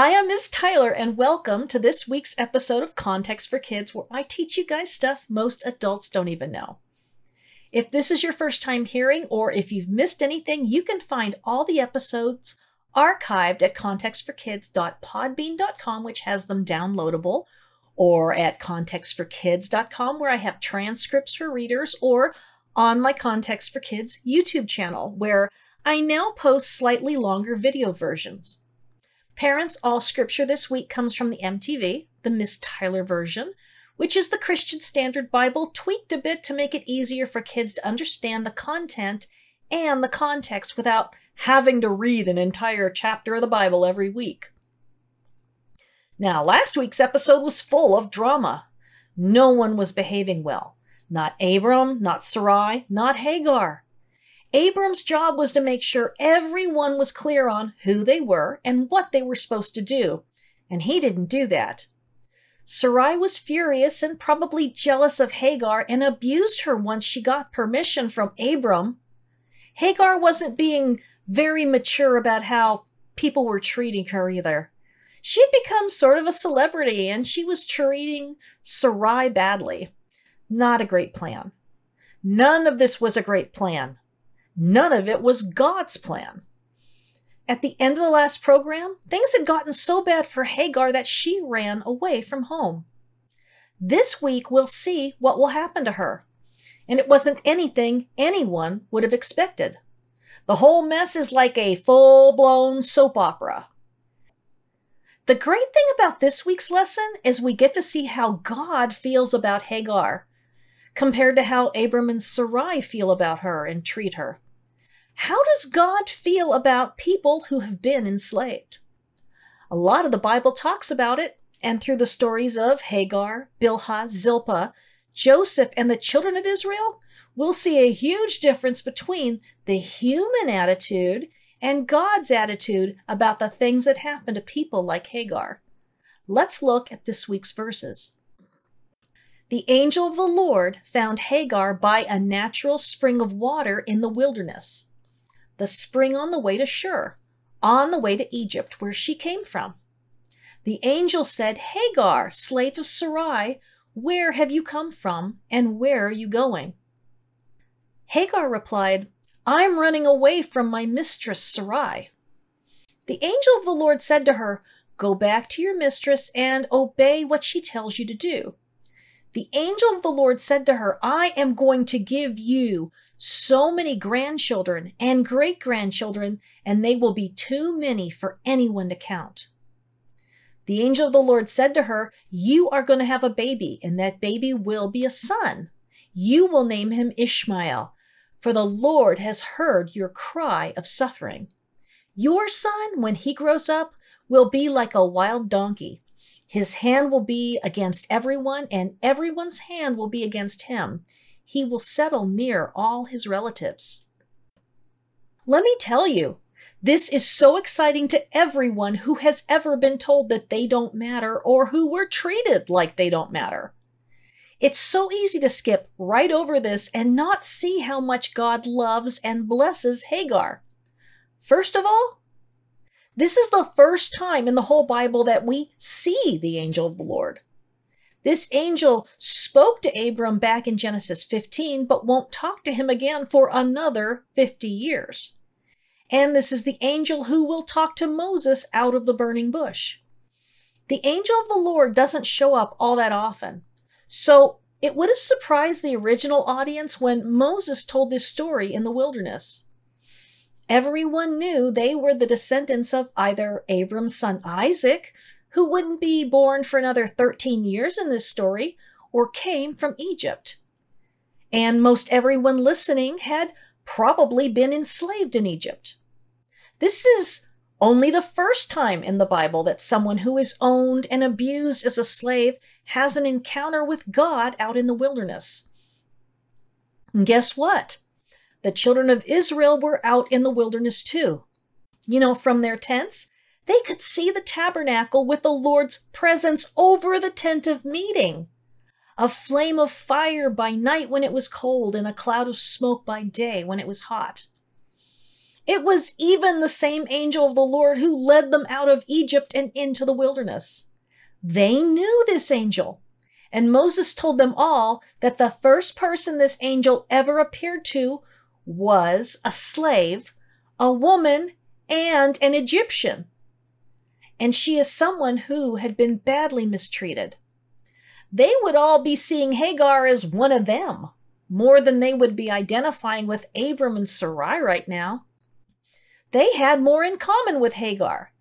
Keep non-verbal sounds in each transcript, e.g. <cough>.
Hi, I'm Ms. Tyler, and welcome to this week's episode of Context for Kids, where I teach you guys stuff most adults don't even know. If this is your first time hearing, or if you've missed anything, you can find all the episodes archived at contextforkids.podbean.com, which has them downloadable, or at contextforkids.com, where I have transcripts for readers, or on my Context for Kids YouTube channel, where I now post slightly longer video versions. Parents, all scripture this week comes from the MTV, the Miss Tyler version, which is the Christian Standard Bible tweaked a bit to make it easier for kids to understand the content and the context without having to read an entire chapter of the Bible every week. Now, last week's episode was full of drama. No one was behaving well. Not Abram, not Sarai, not Hagar. Abram's job was to make sure everyone was clear on who they were and what they were supposed to do, and he didn't do that. Sarai was furious and probably jealous of Hagar and abused her once she got permission from Abram. Hagar wasn't being very mature about how people were treating her either. She had become sort of a celebrity and she was treating Sarai badly. Not a great plan. None of this was a great plan. None of it was God's plan. At the end of the last program, things had gotten so bad for Hagar that she ran away from home. This week, we'll see what will happen to her. And it wasn't anything anyone would have expected. The whole mess is like a full blown soap opera. The great thing about this week's lesson is we get to see how God feels about Hagar compared to how Abram and Sarai feel about her and treat her. How does God feel about people who have been enslaved? A lot of the Bible talks about it, and through the stories of Hagar, Bilhah, Zilpah, Joseph, and the children of Israel, we'll see a huge difference between the human attitude and God's attitude about the things that happen to people like Hagar. Let's look at this week's verses. The angel of the Lord found Hagar by a natural spring of water in the wilderness the spring on the way to Shur, on the way to Egypt, where she came from. The angel said, Hagar, slave of Sarai, where have you come from, and where are you going? Hagar replied, I'm running away from my mistress Sarai. The angel of the Lord said to her, Go back to your mistress and obey what she tells you to do. The angel of the Lord said to her, I am going to give you so many grandchildren and great grandchildren, and they will be too many for anyone to count. The angel of the Lord said to her, You are going to have a baby, and that baby will be a son. You will name him Ishmael, for the Lord has heard your cry of suffering. Your son, when he grows up, will be like a wild donkey. His hand will be against everyone, and everyone's hand will be against him he will settle near all his relatives. Let me tell you, this is so exciting to everyone who has ever been told that they don't matter or who were treated like they don't matter. It's so easy to skip right over this and not see how much God loves and blesses Hagar. First of all, this is the first time in the whole Bible that we see the angel of the Lord. This angel spoke to Abram back in Genesis 15, but won't talk to him again for another 50 years. And this is the angel who will talk to Moses out of the burning bush. The angel of the Lord doesn't show up all that often. So it would have surprised the original audience when Moses told this story in the wilderness. Everyone knew they were the descendants of either Abram's son Isaac, who wouldn't be born for another 13 years in this story, or came from Egypt. And most everyone listening had probably been enslaved in Egypt. This is only the first time in the Bible that someone who is owned and abused as a slave has an encounter with God out in the wilderness. And guess what? The children of Israel were out in the wilderness too. You know, from their tents, they could see the tabernacle with the Lord's presence over the tent of meeting. A flame of fire by night when it was cold, and a cloud of smoke by day when it was hot. It was even the same angel of the Lord who led them out of Egypt and into the wilderness. They knew this angel. And Moses told them all that the first person this angel ever appeared to was a slave, a woman, and an Egyptian. And she is someone who had been badly mistreated. They would all be seeing Hagar as one of them, more than they would be identifying with Abram and Sarai right now. They had more in common with Hagar.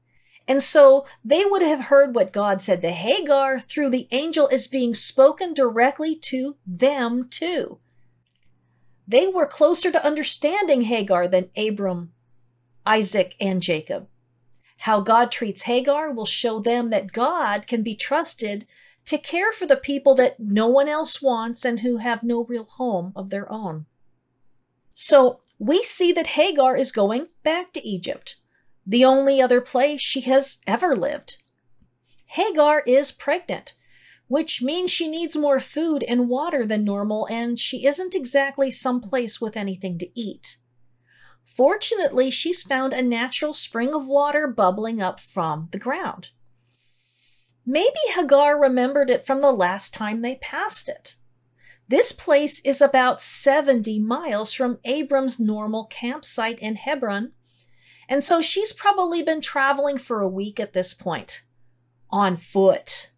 And so they would have heard what God said to Hagar through the angel as being spoken directly to them too. They were closer to understanding Hagar than Abram, Isaac, and Jacob. How God treats Hagar will show them that God can be trusted to care for the people that no one else wants and who have no real home of their own. So we see that Hagar is going back to Egypt, the only other place she has ever lived. Hagar is pregnant, which means she needs more food and water than normal, and she isn't exactly someplace with anything to eat. Fortunately, she's found a natural spring of water bubbling up from the ground. Maybe Hagar remembered it from the last time they passed it. This place is about 70 miles from Abram's normal campsite in Hebron, and so she's probably been traveling for a week at this point, on foot.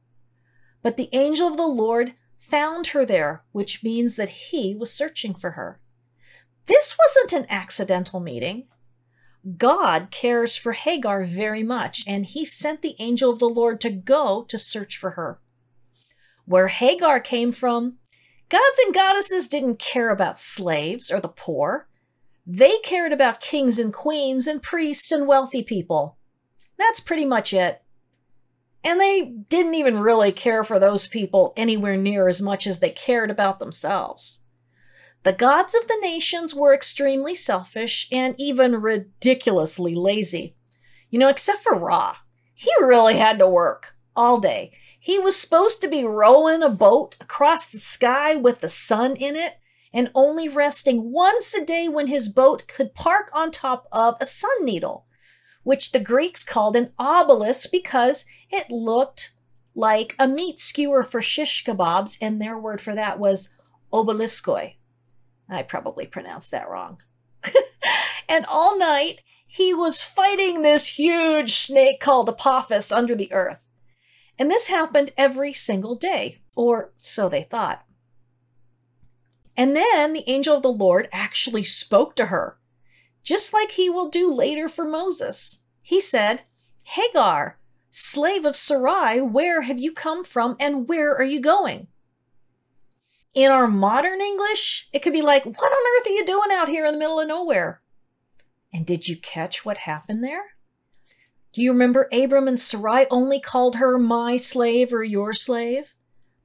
But the angel of the Lord found her there, which means that he was searching for her. This wasn't an accidental meeting. God cares for Hagar very much, and he sent the angel of the Lord to go to search for her. Where Hagar came from, gods and goddesses didn't care about slaves or the poor. They cared about kings and queens and priests and wealthy people. That's pretty much it. And they didn't even really care for those people anywhere near as much as they cared about themselves. The gods of the nations were extremely selfish and even ridiculously lazy. You know, except for Ra. He really had to work all day. He was supposed to be rowing a boat across the sky with the sun in it and only resting once a day when his boat could park on top of a sun needle, which the Greeks called an obelisk because it looked like a meat skewer for shish kebabs, and their word for that was obeliskoi. I probably pronounced that wrong. <laughs> and all night, he was fighting this huge snake called Apophis under the earth. And this happened every single day, or so they thought. And then the angel of the Lord actually spoke to her, just like he will do later for Moses. He said, Hagar, slave of Sarai, where have you come from and where are you going? In our modern English, it could be like, What on earth are you doing out here in the middle of nowhere? And did you catch what happened there? Do you remember Abram and Sarai only called her my slave or your slave?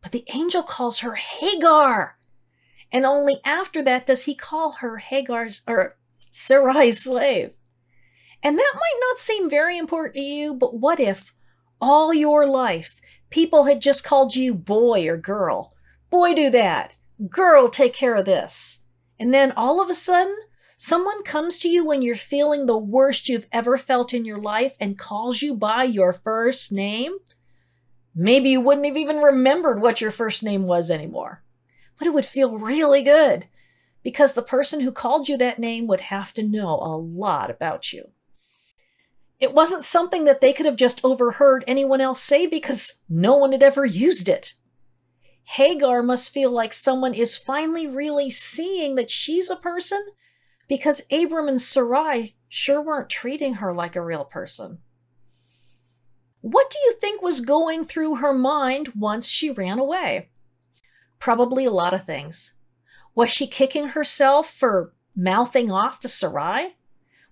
But the angel calls her Hagar. And only after that does he call her Hagar's or Sarai's slave. And that might not seem very important to you, but what if all your life people had just called you boy or girl? Boy, do that. Girl, take care of this. And then all of a sudden, someone comes to you when you're feeling the worst you've ever felt in your life and calls you by your first name. Maybe you wouldn't have even remembered what your first name was anymore. But it would feel really good because the person who called you that name would have to know a lot about you. It wasn't something that they could have just overheard anyone else say because no one had ever used it. Hagar must feel like someone is finally really seeing that she's a person because Abram and Sarai sure weren't treating her like a real person. What do you think was going through her mind once she ran away? Probably a lot of things. Was she kicking herself for mouthing off to Sarai?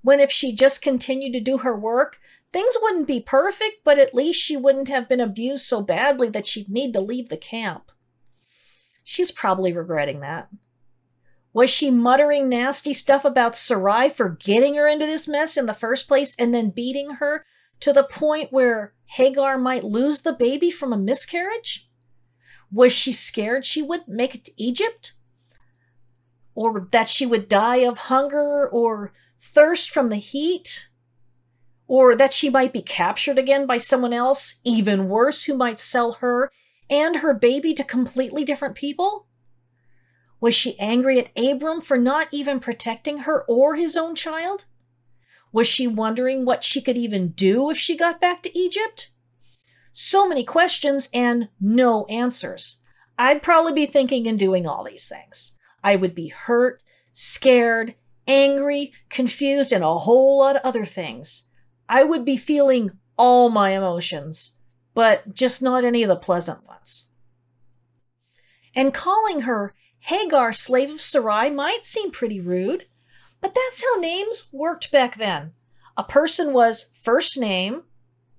When if she just continued to do her work, things wouldn't be perfect, but at least she wouldn't have been abused so badly that she'd need to leave the camp. She's probably regretting that. Was she muttering nasty stuff about Sarai for getting her into this mess in the first place and then beating her to the point where Hagar might lose the baby from a miscarriage? Was she scared she wouldn't make it to Egypt? Or that she would die of hunger or thirst from the heat, or that she might be captured again by someone else, even worse, who might sell her and her baby to completely different people? Was she angry at Abram for not even protecting her or his own child? Was she wondering what she could even do if she got back to Egypt? So many questions and no answers. I'd probably be thinking and doing all these things. I would be hurt, scared, angry, confused, and a whole lot of other things. I would be feeling all my emotions, but just not any of the pleasant ones. And calling her Hagar, slave of Sarai, might seem pretty rude, but that's how names worked back then. A person was first name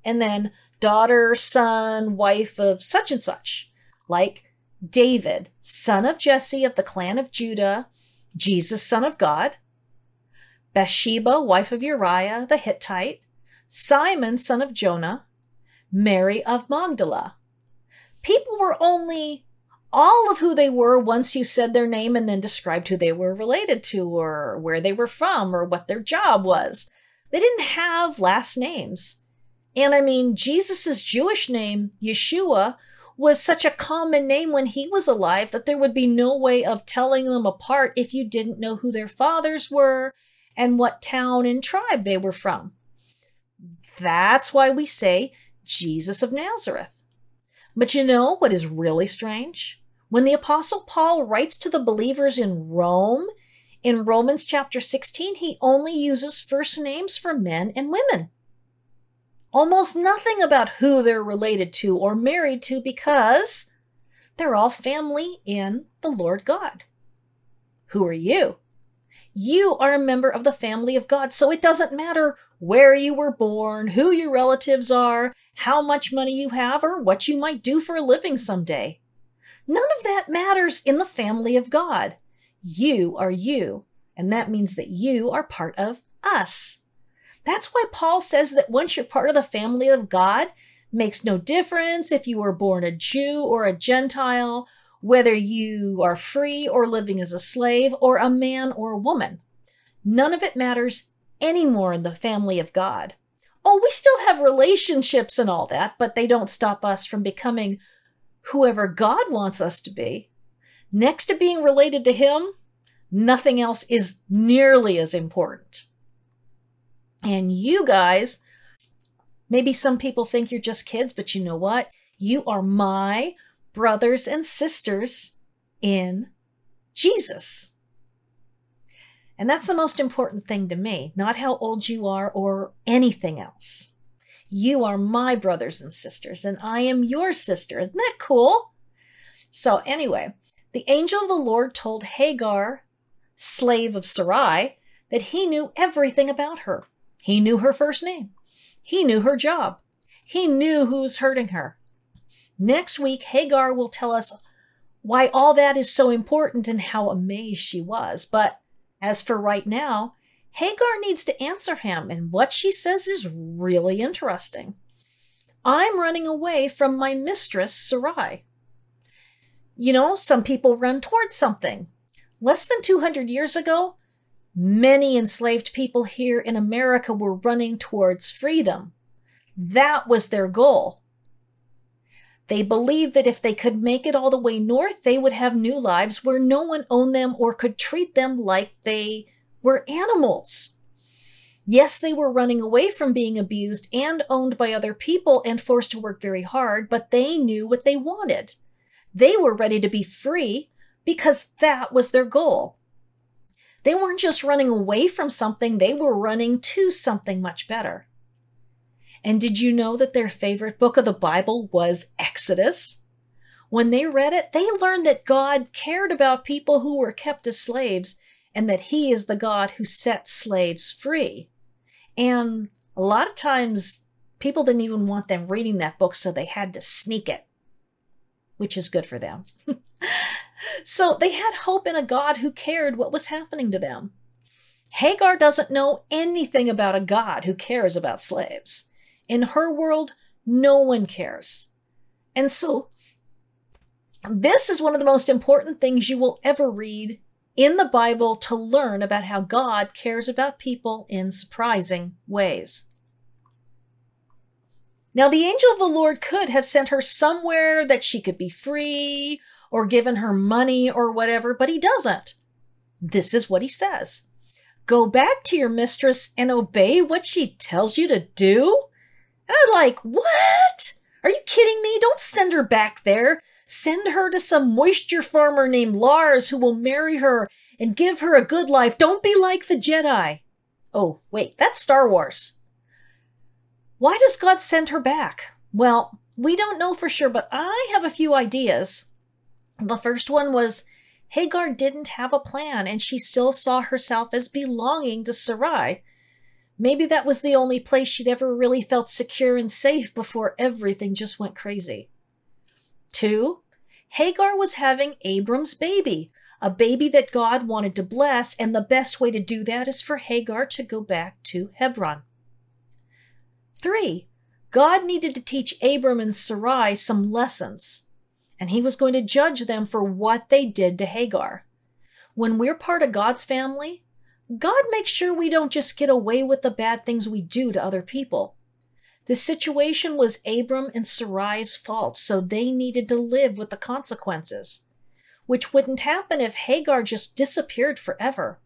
and then daughter, son, wife of such and such, like David, son of Jesse of the clan of Judah, Jesus, son of God, Bathsheba, wife of Uriah the Hittite, Simon, son of Jonah, Mary of Magdala. People were only all of who they were once you said their name and then described who they were related to or where they were from or what their job was. They didn't have last names. And I mean, Jesus' Jewish name, Yeshua, was such a common name when he was alive that there would be no way of telling them apart if you didn't know who their fathers were and what town and tribe they were from. That's why we say Jesus of Nazareth. But you know what is really strange? When the Apostle Paul writes to the believers in Rome, in Romans chapter 16, he only uses first names for men and women. Almost nothing about who they're related to or married to because they're all family in the Lord God. Who are you? You are a member of the family of God, so it doesn't matter where you were born, who your relatives are, how much money you have, or what you might do for a living someday. None of that matters in the family of God. You are you, and that means that you are part of us. That's why Paul says that once you're part of the family of God, makes no difference if you were born a Jew or a Gentile, whether you are free or living as a slave, or a man or a woman. None of it matters anymore in the family of God. Oh, we still have relationships and all that, but they don't stop us from becoming whoever God wants us to be, next to being related to Him, nothing else is nearly as important. And you guys, maybe some people think you're just kids, but you know what? You are my brothers and sisters in Jesus. And that's the most important thing to me, not how old you are or anything else. You are my brothers and sisters, and I am your sister. Isn't that cool? So, anyway, the angel of the Lord told Hagar, slave of Sarai, that he knew everything about her. He knew her first name, he knew her job, he knew who was hurting her. Next week, Hagar will tell us why all that is so important and how amazed she was. But as for right now, Hagar needs to answer him, and what she says is really interesting. I'm running away from my mistress, Sarai. You know, some people run towards something. Less than 200 years ago, many enslaved people here in America were running towards freedom. That was their goal. They believed that if they could make it all the way north, they would have new lives where no one owned them or could treat them like they were animals. Yes, they were running away from being abused and owned by other people and forced to work very hard, but they knew what they wanted. They were ready to be free because that was their goal. They weren't just running away from something, they were running to something much better. And did you know that their favorite book of the Bible was Exodus? When they read it, they learned that God cared about people who were kept as slaves and that he is the God who sets slaves free. And a lot of times people didn't even want them reading that book, so they had to sneak it, which is good for them. <laughs> so they had hope in a God who cared what was happening to them. Hagar doesn't know anything about a God who cares about slaves. In her world, no one cares. And so, this is one of the most important things you will ever read in the Bible to learn about how God cares about people in surprising ways. Now, the angel of the Lord could have sent her somewhere that she could be free or given her money or whatever, but he doesn't. This is what he says Go back to your mistress and obey what she tells you to do? I'm like, What? Are you kidding me? Don't send her back there. Send her to some moisture farmer named Lars who will marry her and give her a good life. Don't be like the Jedi. Oh, wait, that's Star Wars. Why does God send her back? Well, we don't know for sure, but I have a few ideas. The first one was Hagar didn't have a plan and she still saw herself as belonging to Sarai. Maybe that was the only place she'd ever really felt secure and safe before everything just went crazy. Two, Hagar was having Abram's baby, a baby that God wanted to bless, and the best way to do that is for Hagar to go back to Hebron. Three, God needed to teach Abram and Sarai some lessons, and he was going to judge them for what they did to Hagar. When we're part of God's family, God makes sure we don't just get away with the bad things we do to other people. The situation was Abram and Sarai's fault, so they needed to live with the consequences, which wouldn't happen if Hagar just disappeared forever.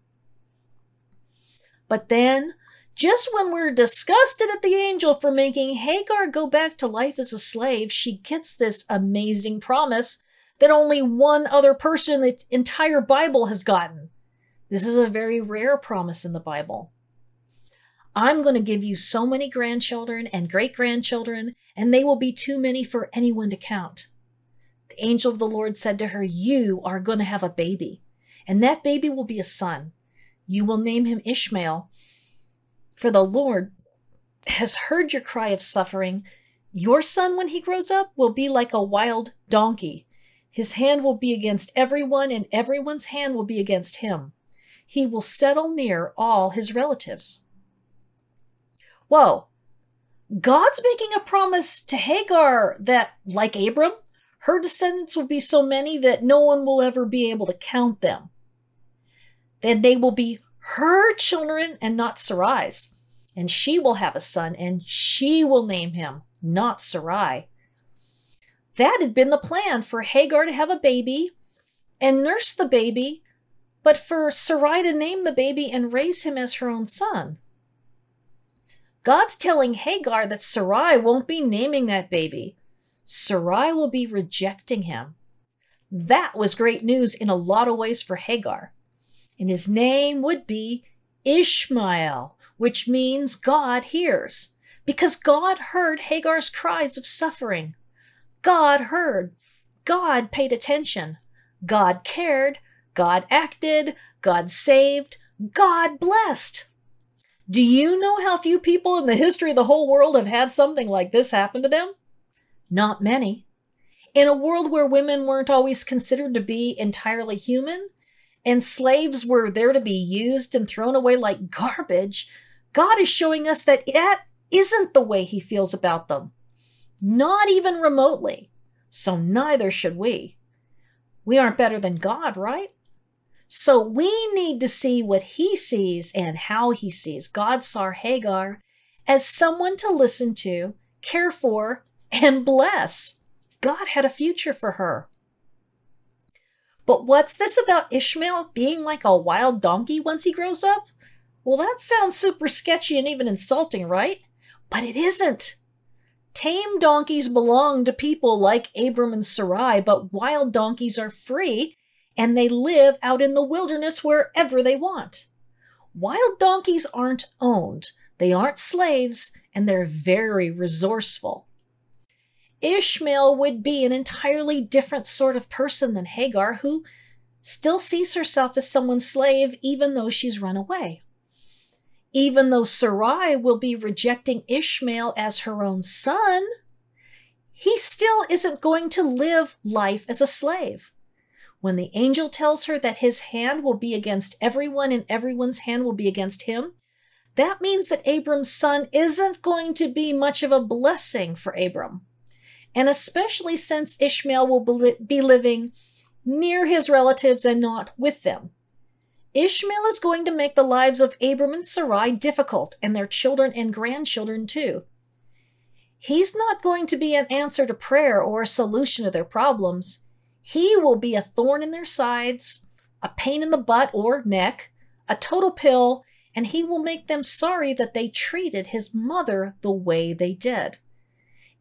But then just when we're disgusted at the angel for making Hagar go back to life as a slave, she gets this amazing promise that only one other person in the entire Bible has gotten. This is a very rare promise in the Bible. I'm going to give you so many grandchildren and great grandchildren, and they will be too many for anyone to count. The angel of the Lord said to her, You are going to have a baby, and that baby will be a son. You will name him Ishmael for the Lord has heard your cry of suffering. Your son, when he grows up, will be like a wild donkey. His hand will be against everyone, and everyone's hand will be against him. He will settle near all his relatives. Whoa. God's making a promise to Hagar that, like Abram, her descendants will be so many that no one will ever be able to count them. Then they will be her children and not Sarai's. And she will have a son, and she will name him, not Sarai. That had been the plan for Hagar to have a baby and nurse the baby, but for Sarai to name the baby and raise him as her own son. God's telling Hagar that Sarai won't be naming that baby. Sarai will be rejecting him. That was great news in a lot of ways for Hagar and his name would be Ishmael, which means God hears, because God heard Hagar's cries of suffering. God heard. God paid attention. God cared. God acted. God saved. God blessed. Do you know how few people in the history of the whole world have had something like this happen to them? Not many. In a world where women weren't always considered to be entirely human, and slaves were there to be used and thrown away like garbage, God is showing us that that isn't the way He feels about them. Not even remotely. So neither should we. We aren't better than God, right? So we need to see what He sees and how He sees. God saw Hagar as someone to listen to, care for, and bless. God had a future for her. But what's this about Ishmael being like a wild donkey once he grows up? Well, that sounds super sketchy and even insulting, right? But it isn't. Tame donkeys belong to people like Abram and Sarai, but wild donkeys are free and they live out in the wilderness wherever they want. Wild donkeys aren't owned, they aren't slaves, and they're very resourceful. Ishmael would be an entirely different sort of person than Hagar, who still sees herself as someone's slave even though she's run away. Even though Sarai will be rejecting Ishmael as her own son, he still isn't going to live life as a slave. When the angel tells her that his hand will be against everyone and everyone's hand will be against him, that means that Abram's son isn't going to be much of a blessing for Abram and especially since Ishmael will be living near his relatives and not with them. Ishmael is going to make the lives of Abram and Sarai difficult, and their children and grandchildren too. He's not going to be an answer to prayer or a solution to their problems. He will be a thorn in their sides, a pain in the butt or neck, a total pill, and he will make them sorry that they treated his mother the way they did.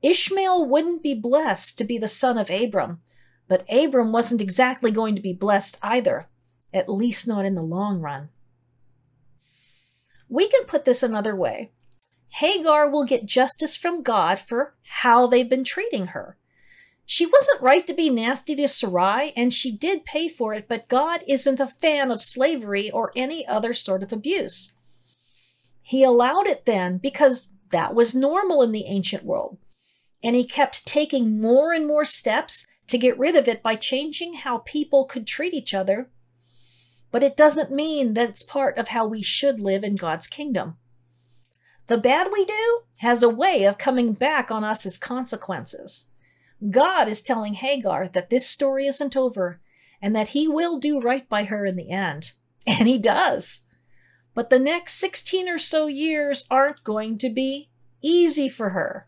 Ishmael wouldn't be blessed to be the son of Abram, but Abram wasn't exactly going to be blessed either at least not in the long run. We can put this another way. Hagar will get justice from God for how they've been treating her. She wasn't right to be nasty to Sarai, and she did pay for it, but God isn't a fan of slavery or any other sort of abuse. He allowed it then because that was normal in the ancient world, and he kept taking more and more steps to get rid of it by changing how people could treat each other but it doesn't mean that it's part of how we should live in God's kingdom. The bad we do has a way of coming back on us as consequences. God is telling Hagar that this story isn't over and that he will do right by her in the end. <laughs> And he does. But the next 16 or so years aren't going to be easy for her.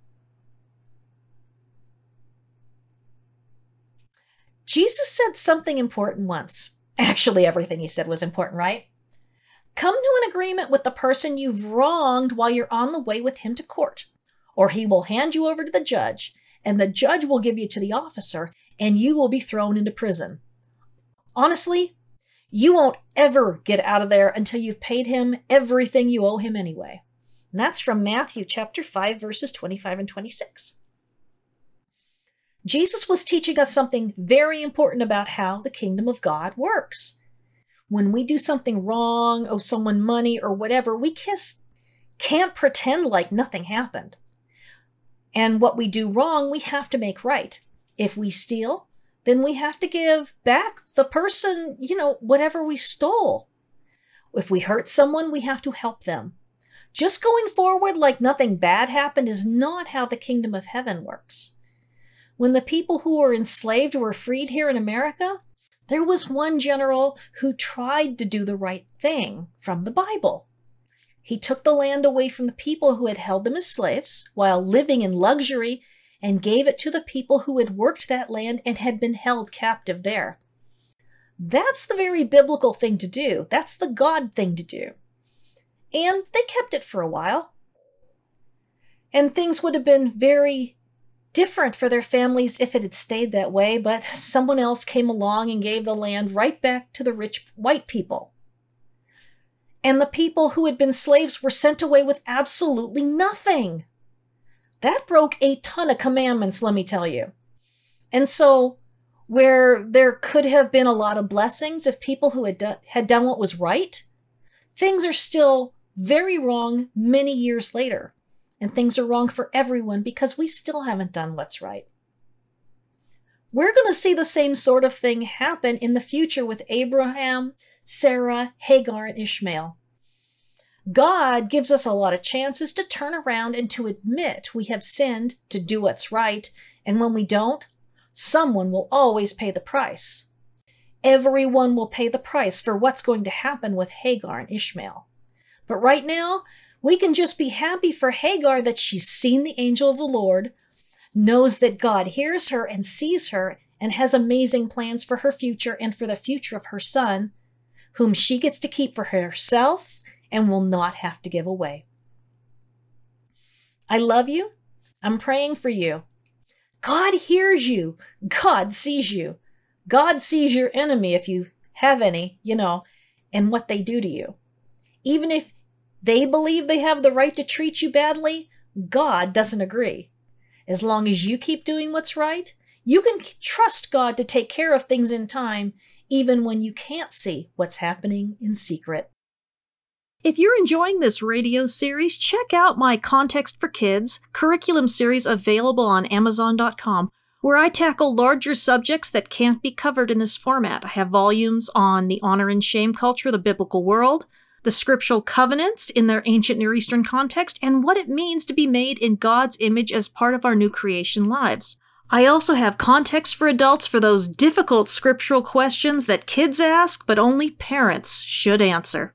Jesus said something important once. Actually, everything he said was important, right? Come to an agreement with the person you've wronged while you're on the way with him to court, or he will hand you over to the judge, and the judge will give you to the officer, and you will be thrown into prison. Honestly, you won't ever get out of there until you've paid him everything you owe him anyway. And that's from Matthew chapter 5 verses 25 and 26. Jesus was teaching us something very important about how the kingdom of God works. When we do something wrong, owe someone money or whatever, we kiss, can't pretend like nothing happened. And what we do wrong, we have to make right. If we steal, then we have to give back the person, you know, whatever we stole. If we hurt someone, we have to help them. Just going forward like nothing bad happened is not how the kingdom of heaven works. When the people who were enslaved were freed here in America, there was one general who tried to do the right thing from the Bible. He took the land away from the people who had held them as slaves while living in luxury and gave it to the people who had worked that land and had been held captive there. That's the very biblical thing to do. That's the God thing to do. And they kept it for a while. And things would have been very different for their families if it had stayed that way, but someone else came along and gave the land right back to the rich white people. And the people who had been slaves were sent away with absolutely nothing. That broke a ton of commandments, let me tell you. And so, where there could have been a lot of blessings if people who had, do- had done what was right, things are still very wrong many years later and things are wrong for everyone because we still haven't done what's right. We're going to see the same sort of thing happen in the future with Abraham, Sarah, Hagar, and Ishmael. God gives us a lot of chances to turn around and to admit we have sinned, to do what's right, and when we don't, someone will always pay the price. Everyone will pay the price for what's going to happen with Hagar and Ishmael. But right now, we can just be happy for Hagar that she's seen the angel of the Lord, knows that God hears her and sees her, and has amazing plans for her future and for the future of her son, whom she gets to keep for herself and will not have to give away. I love you. I'm praying for you. God hears you. God sees you. God sees your enemy, if you have any, you know, and what they do to you. Even if they believe they have the right to treat you badly. God doesn't agree. As long as you keep doing what's right, you can trust God to take care of things in time, even when you can't see what's happening in secret. If you're enjoying this radio series, check out my Context for Kids curriculum series available on Amazon.com, where I tackle larger subjects that can't be covered in this format. I have volumes on the honor and shame culture the biblical world, the scriptural covenants in their ancient Near Eastern context, and what it means to be made in God's image as part of our new creation lives. I also have context for adults for those difficult scriptural questions that kids ask but only parents should answer.